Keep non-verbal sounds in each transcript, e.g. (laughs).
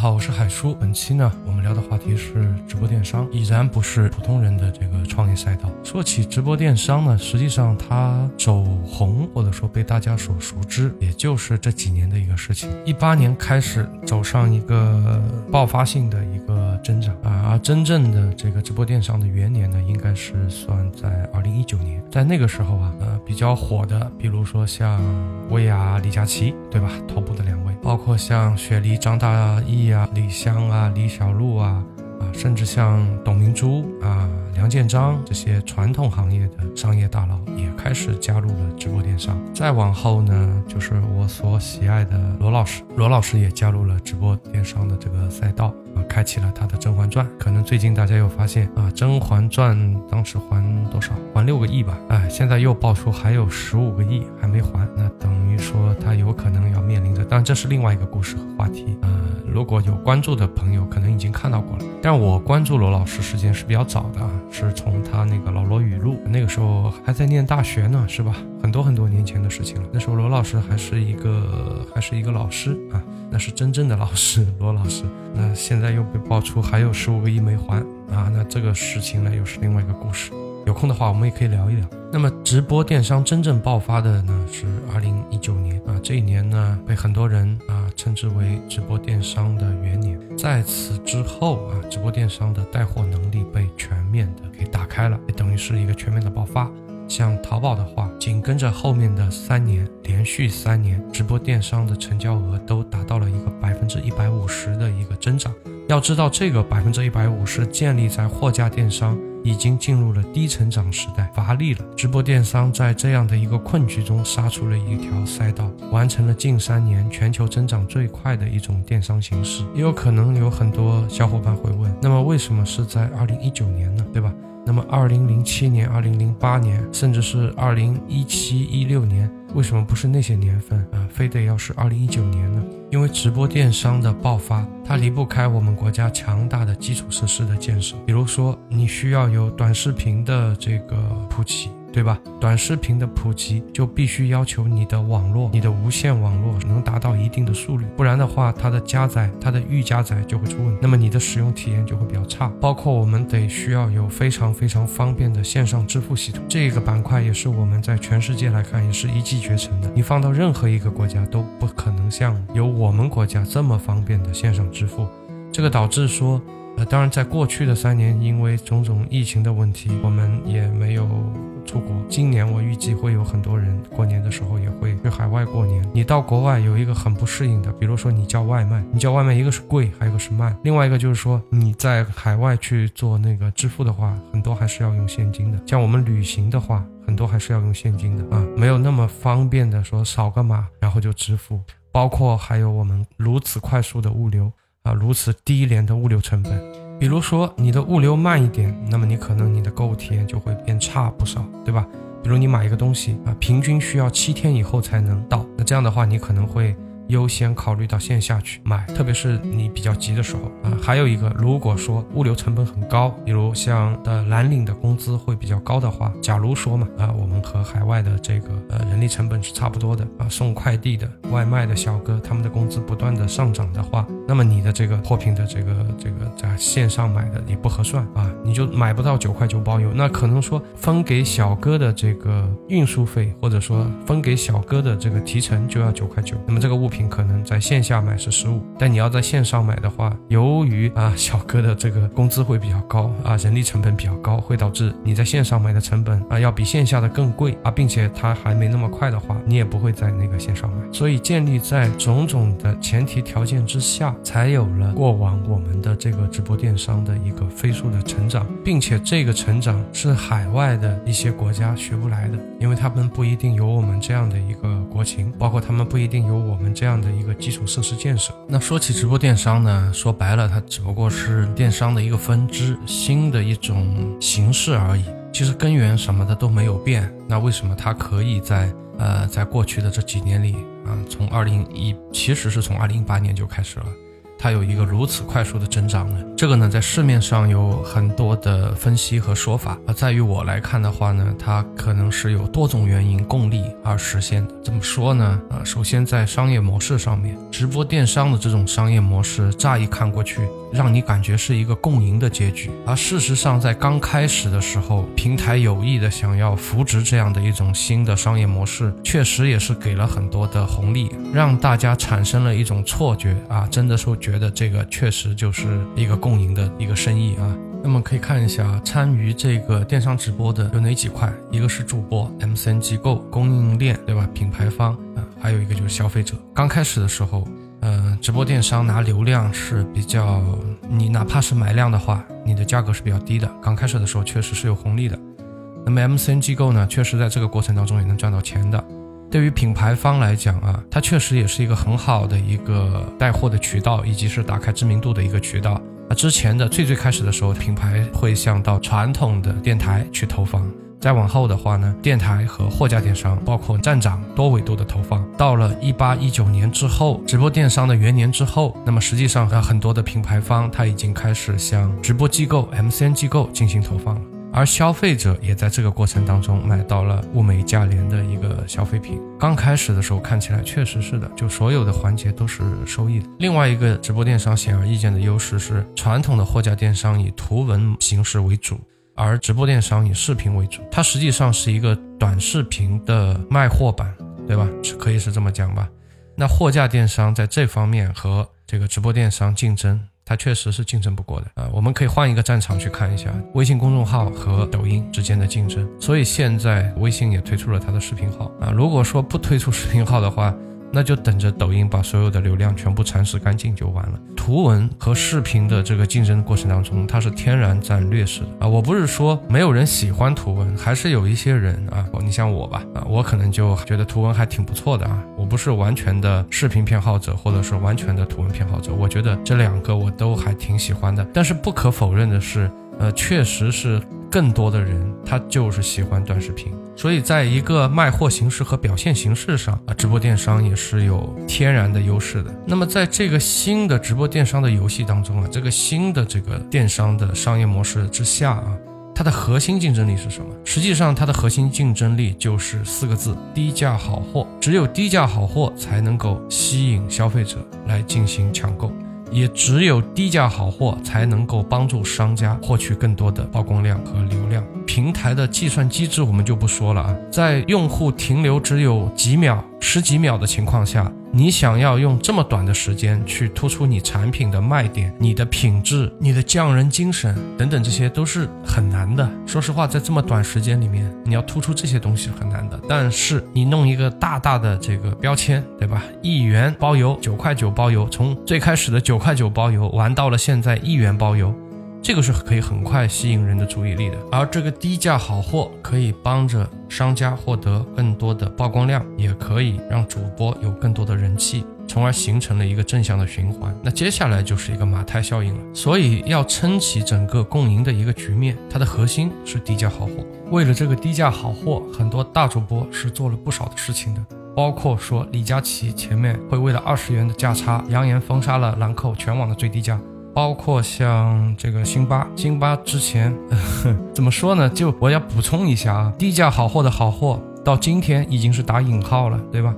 好，我是海叔。本期呢，我们聊的话题是直播电商，已然不是普通人的这个创业赛道。说起直播电商呢，实际上它走红或者说被大家所熟知，也就是这几年的一个事情。一八年开始走上一个爆发性的一个增长啊，而真正的这个直播电商的元年呢，应该是算在二零一九年。在那个时候啊，呃，比较火的，比如说像薇娅、李佳琦，对吧？头部的两位，包括像雪梨、张大奕。啊，李湘啊，李小璐啊，啊，甚至像董明珠啊、梁建章这些传统行业的商业大佬也开始加入了直播电商。再往后呢，就是我所喜爱的罗老师，罗老师也加入了直播电商的这个赛道。啊，开启了他的《甄嬛传》，可能最近大家又发现啊，《甄嬛传》当时还多少？还六个亿吧？哎，现在又爆出还有十五个亿还没还，那等有可能要面临着，当然这是另外一个故事和话题。呃，如果有关注的朋友，可能已经看到过了。但我关注罗老师时间是比较早的，是从他那个《老罗语录》，那个时候还在念大学呢，是吧？很多很多年前的事情了。那时候罗老师还是一个还是一个老师啊，那是真正的老师，(laughs) 罗老师。那现在又被爆出还有十五个亿没还啊！那这个事情呢，又是另外一个故事。有空的话，我们也可以聊一聊。那么，直播电商真正爆发的呢，是二零一九年啊。这一年呢，被很多人啊称之为直播电商的元年。在此之后啊，直播电商的带货能力被全面的给打开了，等于是一个全面的爆发。像淘宝的话，紧跟着后面的三年，连续三年，直播电商的成交额都达到了一个百分之一百五十的一个增长。要知道，这个百分之一百五是建立在货架电商已经进入了低成长时代，乏力了。直播电商在这样的一个困局中杀出了一条赛道，完成了近三年全球增长最快的一种电商形式。也有可能有很多小伙伴会问，那么为什么是在二零一九年呢？对吧？那么，二零零七年、二零零八年，甚至是二零一七、一六年，为什么不是那些年份啊？非得要是二零一九年呢？因为直播电商的爆发，它离不开我们国家强大的基础设施的建设。比如说，你需要有短视频的这个铺起。对吧？短视频的普及就必须要求你的网络，你的无线网络能达到一定的速率，不然的话，它的加载、它的预加载就会出问题，那么你的使用体验就会比较差。包括我们得需要有非常非常方便的线上支付系统，这个板块也是我们在全世界来看也是一骑绝尘的。你放到任何一个国家都不可能像有我们国家这么方便的线上支付，这个导致说。呃，当然，在过去的三年，因为种种疫情的问题，我们也没有出国。今年我预计会有很多人过年的时候也会去海外过年。你到国外有一个很不适应的，比如说你叫外卖，你叫外卖一个是贵，还有一个是慢，另外一个就是说你在海外去做那个支付的话，很多还是要用现金的。像我们旅行的话，很多还是要用现金的啊，没有那么方便的说扫个码然后就支付。包括还有我们如此快速的物流。啊，如此低廉的物流成本，比如说你的物流慢一点，那么你可能你的购物体验就会变差不少，对吧？比如你买一个东西啊，平均需要七天以后才能到，那这样的话你可能会。优先考虑到线下去买，特别是你比较急的时候啊。还有一个，如果说物流成本很高，比如像的蓝领的工资会比较高的话，假如说嘛啊，我们和海外的这个呃人力成本是差不多的啊，送快递的、外卖的小哥，他们的工资不断的上涨的话，那么你的这个货品的这个这个在线上买的也不合算啊，你就买不到九块九包邮，那可能说分给小哥的这个运输费，或者说分给小哥的这个提成就要九块九，那么这个物品。可能在线下买是十五，但你要在线上买的话，由于啊小哥的这个工资会比较高啊，人力成本比较高，会导致你在线上买的成本啊要比线下的更贵啊，并且它还没那么快的话，你也不会在那个线上买。所以建立在种种的前提条件之下，才有了过往我们的这个直播电商的一个飞速的成长，并且这个成长是海外的一些国家学不来的，因为他们不一定有我们这样的一个国情，包括他们不一定有我们这样。这样的一个基础设施建设。那说起直播电商呢，说白了，它只不过是电商的一个分支，新的一种形式而已。其实根源什么的都没有变。那为什么它可以在呃在过去的这几年里啊，从二零一其实是从二零一八年就开始了，它有一个如此快速的增长呢？这个呢，在市面上有很多的分析和说法。而在于我来看的话呢，它可能是有多种原因共力而实现的。怎么说呢？呃，首先在商业模式上面，直播电商的这种商业模式，乍一看过去，让你感觉是一个共赢的结局。而事实上，在刚开始的时候，平台有意的想要扶植这样的一种新的商业模式，确实也是给了很多的红利，让大家产生了一种错觉啊，真的说觉觉得这个确实就是一个共赢的一个生意啊。那么可以看一下参与这个电商直播的有哪几块，一个是主播、MCN 机构、供应链，对吧？品牌方啊，还有一个就是消费者。刚开始的时候，呃，直播电商拿流量是比较，你哪怕是买量的话，你的价格是比较低的。刚开始的时候确实是有红利的。那么 MCN 机构呢，确实在这个过程当中也能赚到钱的。对于品牌方来讲啊，它确实也是一个很好的一个带货的渠道，以及是打开知名度的一个渠道。啊，之前的最最开始的时候，品牌会向到传统的电台去投放，再往后的话呢，电台和货架电商，包括站长多维度的投放。到了一八一九年之后，直播电商的元年之后，那么实际上啊，很多的品牌方他已经开始向直播机构、MCN 机构进行投放了。而消费者也在这个过程当中买到了物美价廉的一个消费品。刚开始的时候看起来确实是的，就所有的环节都是收益的。另外一个直播电商显而易见的优势是，传统的货架电商以图文形式为主，而直播电商以视频为主。它实际上是一个短视频的卖货版，对吧？是可以是这么讲吧？那货架电商在这方面和这个直播电商竞争。它确实是竞争不过的啊！我们可以换一个战场去看一下微信公众号和抖音之间的竞争。所以现在微信也推出了它的视频号啊。如果说不推出视频号的话，那就等着抖音把所有的流量全部蚕食干净就完了。图文和视频的这个竞争过程当中，它是天然占劣势的啊！我不是说没有人喜欢图文，还是有一些人啊，你像我吧啊，我可能就觉得图文还挺不错的啊。我不是完全的视频偏好者，或者是完全的图文偏好者，我觉得这两个我都还挺喜欢的。但是不可否认的是。呃，确实是更多的人他就是喜欢短视频，所以在一个卖货形式和表现形式上啊，直播电商也是有天然的优势的。那么在这个新的直播电商的游戏当中啊，这个新的这个电商的商业模式之下啊，它的核心竞争力是什么？实际上它的核心竞争力就是四个字：低价好货。只有低价好货才能够吸引消费者来进行抢购。也只有低价好货才能够帮助商家获取更多的曝光量和流量。平台的计算机制我们就不说了啊，在用户停留只有几秒、十几秒的情况下。你想要用这么短的时间去突出你产品的卖点、你的品质、你的匠人精神等等，这些都是很难的。说实话，在这么短时间里面，你要突出这些东西是很难的。但是你弄一个大大的这个标签，对吧？一元包邮，九块九包邮，从最开始的九块九包邮玩到了现在一元包邮。这个是可以很快吸引人的注意力的，而这个低价好货可以帮着商家获得更多的曝光量，也可以让主播有更多的人气，从而形成了一个正向的循环。那接下来就是一个马太效应了。所以要撑起整个共赢的一个局面，它的核心是低价好货。为了这个低价好货，很多大主播是做了不少的事情的，包括说李佳琦前面会为了二十元的价差，扬言封杀了兰蔻全网的最低价。包括像这个辛巴，辛巴之前 (laughs) 怎么说呢？就我要补充一下啊，低价好货的好货到今天已经是打引号了，对吧？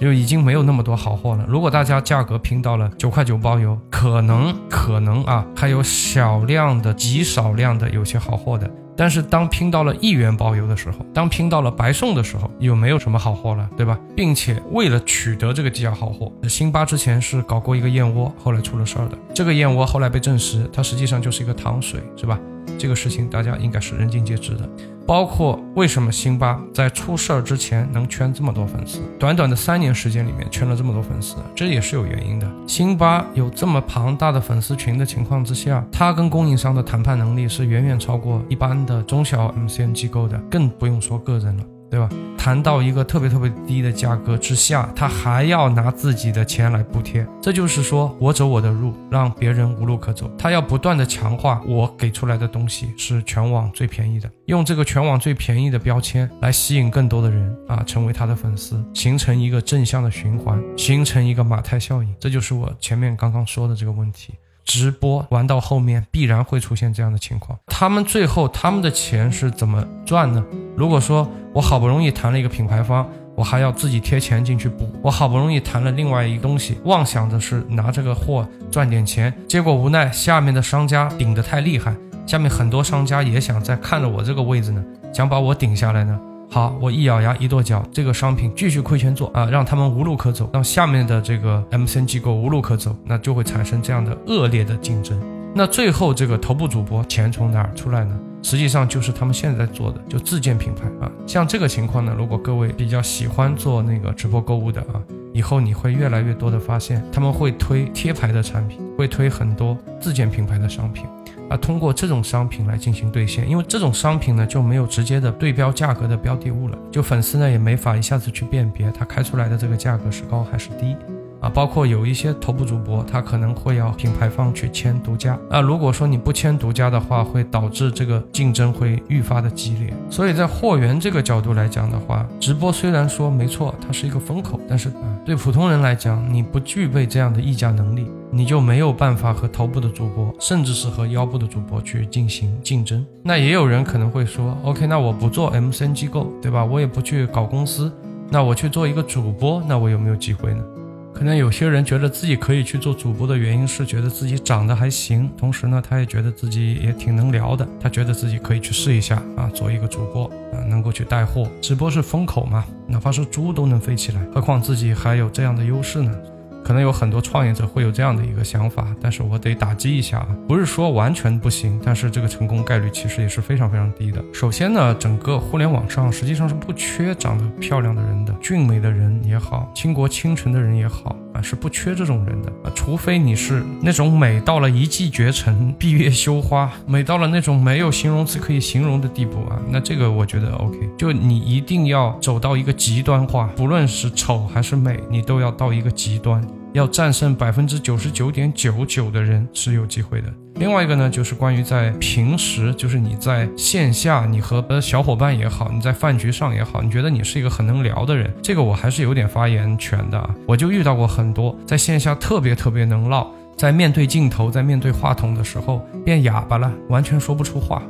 就已经没有那么多好货了。如果大家价格拼到了九块九包邮，可能可能啊，还有少量的极少量的有些好货的。但是当拼到了一元包邮的时候，当拼到了白送的时候，又没有什么好货了，对吧？并且为了取得这个低价好货，辛巴之前是搞过一个燕窝，后来出了事儿的。这个燕窝后来被证实，它实际上就是一个糖水，是吧？这个事情大家应该是人尽皆知的。包括为什么辛巴在出事儿之前能圈这么多粉丝，短短的三年时间里面圈了这么多粉丝，这也是有原因的。辛巴有这么庞大的粉丝群的情况之下，他跟供应商的谈判能力是远远超过一般的中小 MCN 机构的，更不用说个人了。对吧？谈到一个特别特别低的价格之下，他还要拿自己的钱来补贴，这就是说我走我的路，让别人无路可走。他要不断的强化我给出来的东西是全网最便宜的，用这个全网最便宜的标签来吸引更多的人啊，成为他的粉丝，形成一个正向的循环，形成一个马太效应。这就是我前面刚刚说的这个问题。直播玩到后面必然会出现这样的情况。他们最后他们的钱是怎么赚呢？如果说我好不容易谈了一个品牌方，我还要自己贴钱进去补，我好不容易谈了另外一个东西，妄想的是拿这个货赚点钱，结果无奈下面的商家顶得太厉害，下面很多商家也想在看着我这个位置呢，想把我顶下来呢。好，我一咬牙一跺脚，这个商品继续亏钱做啊，让他们无路可走，让下面的这个 MCN 机构无路可走，那就会产生这样的恶劣的竞争。那最后这个头部主播钱从哪儿出来呢？实际上就是他们现在做的，就自建品牌啊。像这个情况呢，如果各位比较喜欢做那个直播购物的啊，以后你会越来越多的发现，他们会推贴牌的产品，会推很多自建品牌的商品。啊，通过这种商品来进行兑现，因为这种商品呢就没有直接的对标价格的标的物了，就粉丝呢也没法一下子去辨别他开出来的这个价格是高还是低。啊，包括有一些头部主播，他可能会要品牌方去签独家。啊，如果说你不签独家的话，会导致这个竞争会愈发的激烈。所以在货源这个角度来讲的话，直播虽然说没错，它是一个风口，但是啊，对普通人来讲，你不具备这样的议价能力，你就没有办法和头部的主播，甚至是和腰部的主播去进行竞争。那也有人可能会说，OK，那我不做 MCN 机构，对吧？我也不去搞公司，那我去做一个主播，那我有没有机会呢？可能有些人觉得自己可以去做主播的原因是觉得自己长得还行，同时呢，他也觉得自己也挺能聊的，他觉得自己可以去试一下啊，做一个主播啊，能够去带货。直播是风口嘛，哪怕是猪都能飞起来，何况自己还有这样的优势呢？可能有很多创业者会有这样的一个想法，但是我得打击一下啊，不是说完全不行，但是这个成功概率其实也是非常非常低的。首先呢，整个互联网上实际上是不缺长得漂亮的人的，俊美的人也好，倾国倾城的人也好啊，是不缺这种人的啊，除非你是那种美到了一骑绝尘、闭月羞花，美到了那种没有形容词可以形容的地步啊，那这个我觉得 OK，就你一定要走到一个极端化，不论是丑还是美，你都要到一个极端。要战胜百分之九十九点九九的人是有机会的。另外一个呢，就是关于在平时，就是你在线下，你和小伙伴也好，你在饭局上也好，你觉得你是一个很能聊的人，这个我还是有点发言权的啊。我就遇到过很多在线下特别特别能唠，在面对镜头、在面对话筒的时候变哑巴了，完全说不出话。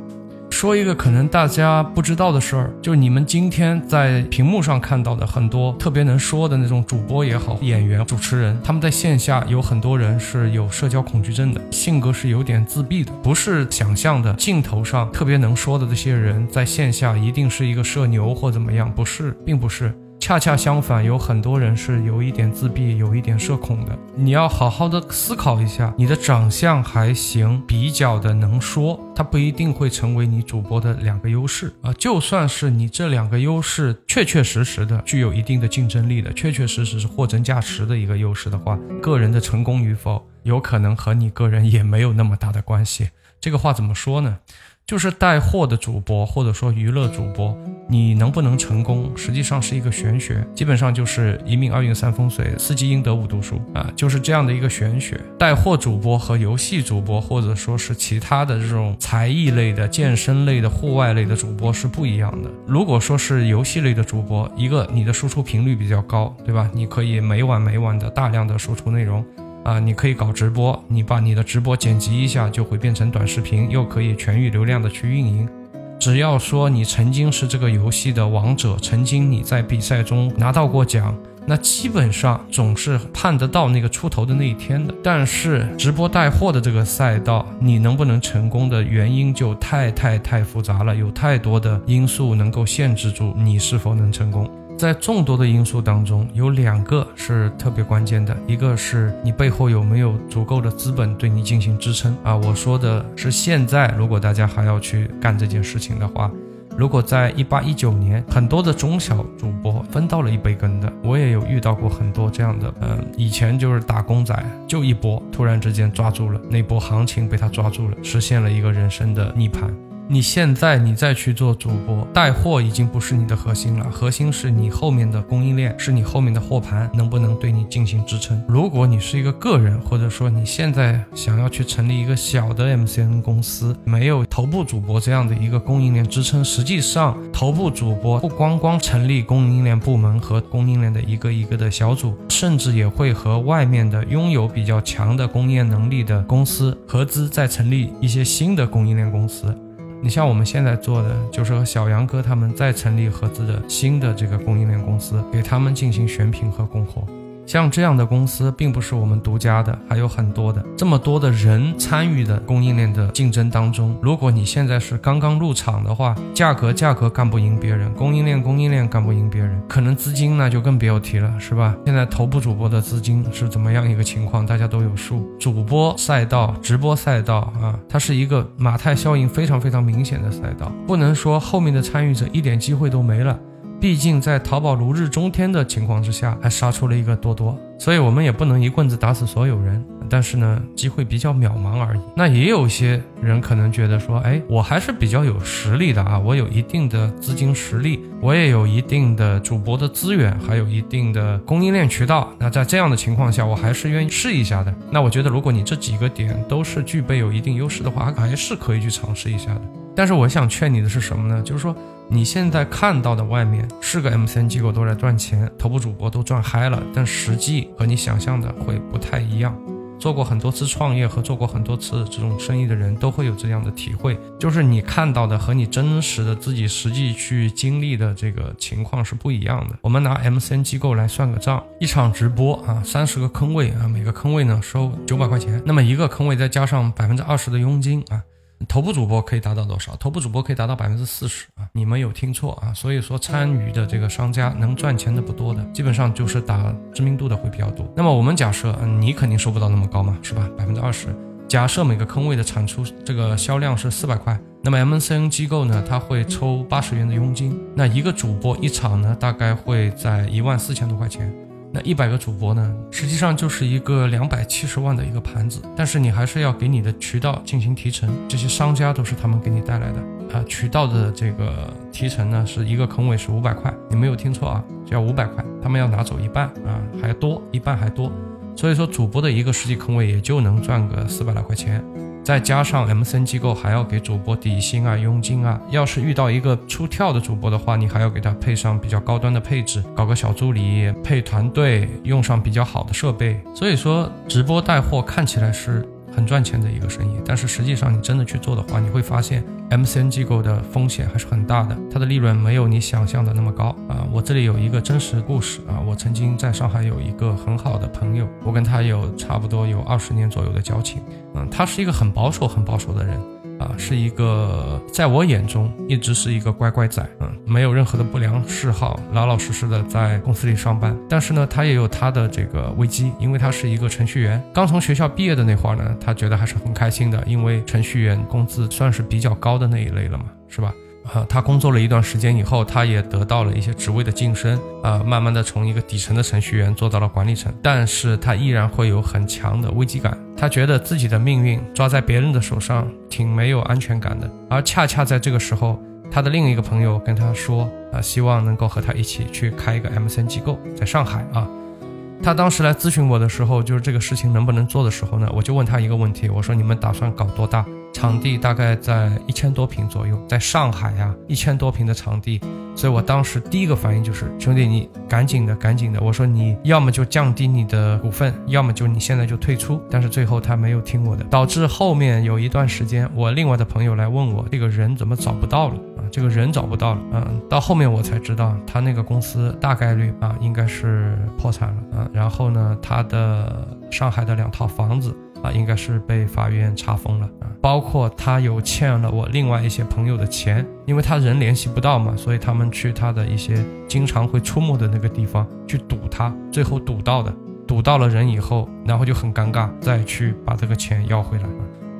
说一个可能大家不知道的事儿，就你们今天在屏幕上看到的很多特别能说的那种主播也好，演员、主持人，他们在线下有很多人是有社交恐惧症的，性格是有点自闭的，不是想象的镜头上特别能说的这些人，在线下一定是一个社牛或怎么样，不是，并不是。恰恰相反，有很多人是有一点自闭，有一点社恐的。你要好好的思考一下，你的长相还行，比较的能说，它不一定会成为你主播的两个优势啊。就算是你这两个优势确确实实的具有一定的竞争力的，确确实实是货真价实的一个优势的话，个人的成功与否，有可能和你个人也没有那么大的关系。这个话怎么说呢？就是带货的主播，或者说娱乐主播，你能不能成功，实际上是一个玄学，基本上就是一命二运三风水，四积阴德五读书啊，就是这样的一个玄学。带货主播和游戏主播，或者说是其他的这种才艺类的、健身类的、户外类的主播是不一样的。如果说是游戏类的主播，一个你的输出频率比较高，对吧？你可以每晚每晚的大量的输出内容。啊，你可以搞直播，你把你的直播剪辑一下，就会变成短视频，又可以全域流量的去运营。只要说你曾经是这个游戏的王者，曾经你在比赛中拿到过奖，那基本上总是盼得到那个出头的那一天的。但是直播带货的这个赛道，你能不能成功的原因就太太太复杂了，有太多的因素能够限制住你是否能成功。在众多的因素当中，有两个是特别关键的，一个是你背后有没有足够的资本对你进行支撑啊。我说的是现在，如果大家还要去干这件事情的话，如果在一八一九年，很多的中小主播分到了一杯羹的，我也有遇到过很多这样的，嗯，以前就是打工仔，就一波，突然之间抓住了那波行情，被他抓住了，实现了一个人生的逆盘。你现在你再去做主播带货，已经不是你的核心了，核心是你后面的供应链，是你后面的货盘能不能对你进行支撑。如果你是一个个人，或者说你现在想要去成立一个小的 MCN 公司，没有头部主播这样的一个供应链支撑，实际上头部主播不光光成立供应链部门和供应链的一个一个的小组，甚至也会和外面的拥有比较强的工业能力的公司合资，再成立一些新的供应链公司。你像我们现在做的，就是和小杨哥他们再成立合资的新的这个供应链公司，给他们进行选品和供货。像这样的公司并不是我们独家的，还有很多的。这么多的人参与的供应链的竞争当中，如果你现在是刚刚入场的话，价格价格干不赢别人，供应链供应链干不赢别人，可能资金那就更别提了，是吧？现在头部主播的资金是怎么样一个情况，大家都有数。主播赛道、直播赛道啊，它是一个马太效应非常非常明显的赛道，不能说后面的参与者一点机会都没了。毕竟在淘宝如日中天的情况之下，还杀出了一个多多，所以我们也不能一棍子打死所有人。但是呢，机会比较渺茫而已。那也有些人可能觉得说，哎，我还是比较有实力的啊，我有一定的资金实力，我也有一定的主播的资源，还有一定的供应链渠道。那在这样的情况下，我还是愿意试一下的。那我觉得，如果你这几个点都是具备有一定优势的话，还是可以去尝试一下的。但是我想劝你的是什么呢？就是说。你现在看到的外面是个 MCN 机构都在赚钱，头部主播都赚嗨了，但实际和你想象的会不太一样。做过很多次创业和做过很多次这种生意的人都会有这样的体会，就是你看到的和你真实的自己实际去经历的这个情况是不一样的。我们拿 MCN 机构来算个账，一场直播啊，三十个坑位啊，每个坑位呢收九百块钱，那么一个坑位再加上百分之二十的佣金啊。头部主播可以达到多少？头部主播可以达到百分之四十啊！你没有听错啊！所以说参与的这个商家能赚钱的不多的，基本上就是打知名度的会比较多。那么我们假设，嗯，你肯定收不到那么高嘛，是吧？百分之二十。假设每个坑位的产出这个销量是四百块，那么 MCN 机构呢，它会抽八十元的佣金，那一个主播一场呢，大概会在一万四千多块钱。那一百个主播呢，实际上就是一个两百七十万的一个盘子，但是你还是要给你的渠道进行提成，这些商家都是他们给你带来的啊。渠道的这个提成呢，是一个坑位是五百块，你没有听错啊，要五百块，他们要拿走一半啊，还多一半还多，所以说主播的一个实际坑位也就能赚个四百来块钱。再加上 MCN 机构还要给主播底薪啊、佣金啊，要是遇到一个出跳的主播的话，你还要给他配上比较高端的配置，搞个小助理，配团队，用上比较好的设备。所以说，直播带货看起来是。很赚钱的一个生意，但是实际上你真的去做的话，你会发现 MCN 机构的风险还是很大的，它的利润没有你想象的那么高啊。我这里有一个真实故事啊，我曾经在上海有一个很好的朋友，我跟他有差不多有二十年左右的交情，嗯，他是一个很保守、很保守的人。啊，是一个在我眼中一直是一个乖乖仔，嗯，没有任何的不良嗜好，老老实实的在公司里上班。但是呢，他也有他的这个危机，因为他是一个程序员，刚从学校毕业的那会儿呢，他觉得还是很开心的，因为程序员工资算是比较高的那一类了嘛，是吧？啊，他工作了一段时间以后，他也得到了一些职位的晋升，啊，慢慢的从一个底层的程序员做到了管理层，但是他依然会有很强的危机感，他觉得自己的命运抓在别人的手上，挺没有安全感的。而恰恰在这个时候，他的另一个朋友跟他说，啊，希望能够和他一起去开一个 MCN 机构，在上海啊。他当时来咨询我的时候，就是这个事情能不能做的时候呢，我就问他一个问题，我说你们打算搞多大？场地大概在一千多平左右，在上海呀，一千多平的场地，所以我当时第一个反应就是，兄弟，你赶紧的，赶紧的，我说你要么就降低你的股份，要么就你现在就退出。但是最后他没有听我的，导致后面有一段时间，我另外的朋友来问我，这个人怎么找不到了啊？这个人找不到了，嗯，到后面我才知道，他那个公司大概率啊，应该是破产了啊。然后呢，他的上海的两套房子。啊，应该是被法院查封了啊，包括他有欠了我另外一些朋友的钱，因为他人联系不到嘛，所以他们去他的一些经常会出没的那个地方去堵他，最后堵到的，堵到了人以后，然后就很尴尬，再去把这个钱要回来。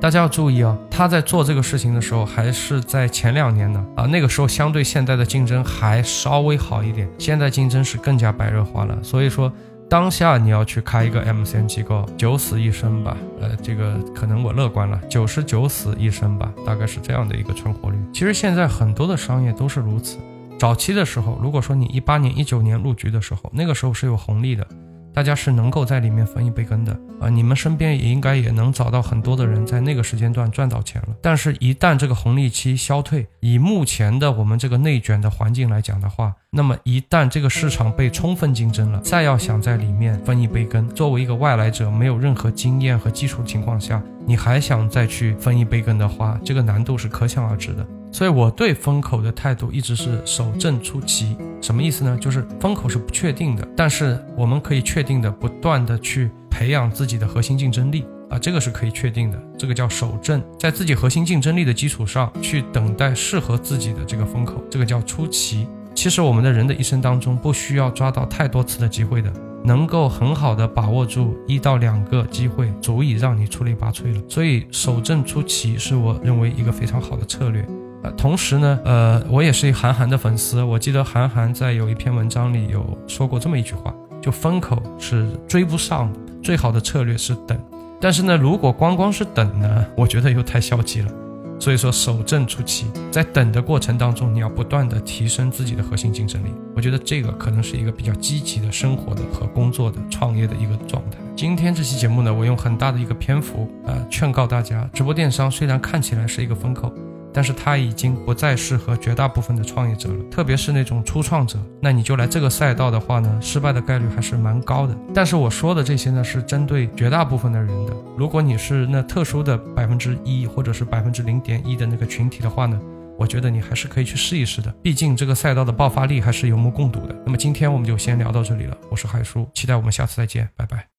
大家要注意啊，他在做这个事情的时候还是在前两年呢啊，那个时候相对现在的竞争还稍微好一点，现在竞争是更加白热化了，所以说。当下你要去开一个 MCN 机构，九死一生吧。呃，这个可能我乐观了，九十九死一生吧，大概是这样的一个存活率。其实现在很多的商业都是如此。早期的时候，如果说你一八年、一九年入局的时候，那个时候是有红利的。大家是能够在里面分一杯羹的啊！你们身边也应该也能找到很多的人在那个时间段赚到钱了。但是，一旦这个红利期消退，以目前的我们这个内卷的环境来讲的话，那么一旦这个市场被充分竞争了，再要想在里面分一杯羹，作为一个外来者，没有任何经验和基础的情况下，你还想再去分一杯羹的话，这个难度是可想而知的。所以我对风口的态度一直是守正出奇，什么意思呢？就是风口是不确定的，但是我们可以确定的不断的去培养自己的核心竞争力啊，这个是可以确定的，这个叫守正，在自己核心竞争力的基础上去等待适合自己的这个风口，这个叫出奇。其实我们的人的一生当中不需要抓到太多次的机会的，能够很好的把握住一到两个机会，足以让你出类拔萃了。所以守正出奇是我认为一个非常好的策略。呃，同时呢，呃，我也是韩寒的粉丝。我记得韩寒在有一篇文章里有说过这么一句话：，就风口是追不上的，最好的策略是等。但是呢，如果光光是等呢，我觉得又太消极了。所以说，守正出奇，在等的过程当中，你要不断的提升自己的核心竞争力。我觉得这个可能是一个比较积极的生活的和工作的创业的一个状态。今天这期节目呢，我用很大的一个篇幅，呃，劝告大家，直播电商虽然看起来是一个风口。但是它已经不再适合绝大部分的创业者了，特别是那种初创者。那你就来这个赛道的话呢，失败的概率还是蛮高的。但是我说的这些呢，是针对绝大部分的人的。如果你是那特殊的百分之一或者是百分之零点一的那个群体的话呢，我觉得你还是可以去试一试的。毕竟这个赛道的爆发力还是有目共睹的。那么今天我们就先聊到这里了，我是海叔，期待我们下次再见，拜拜。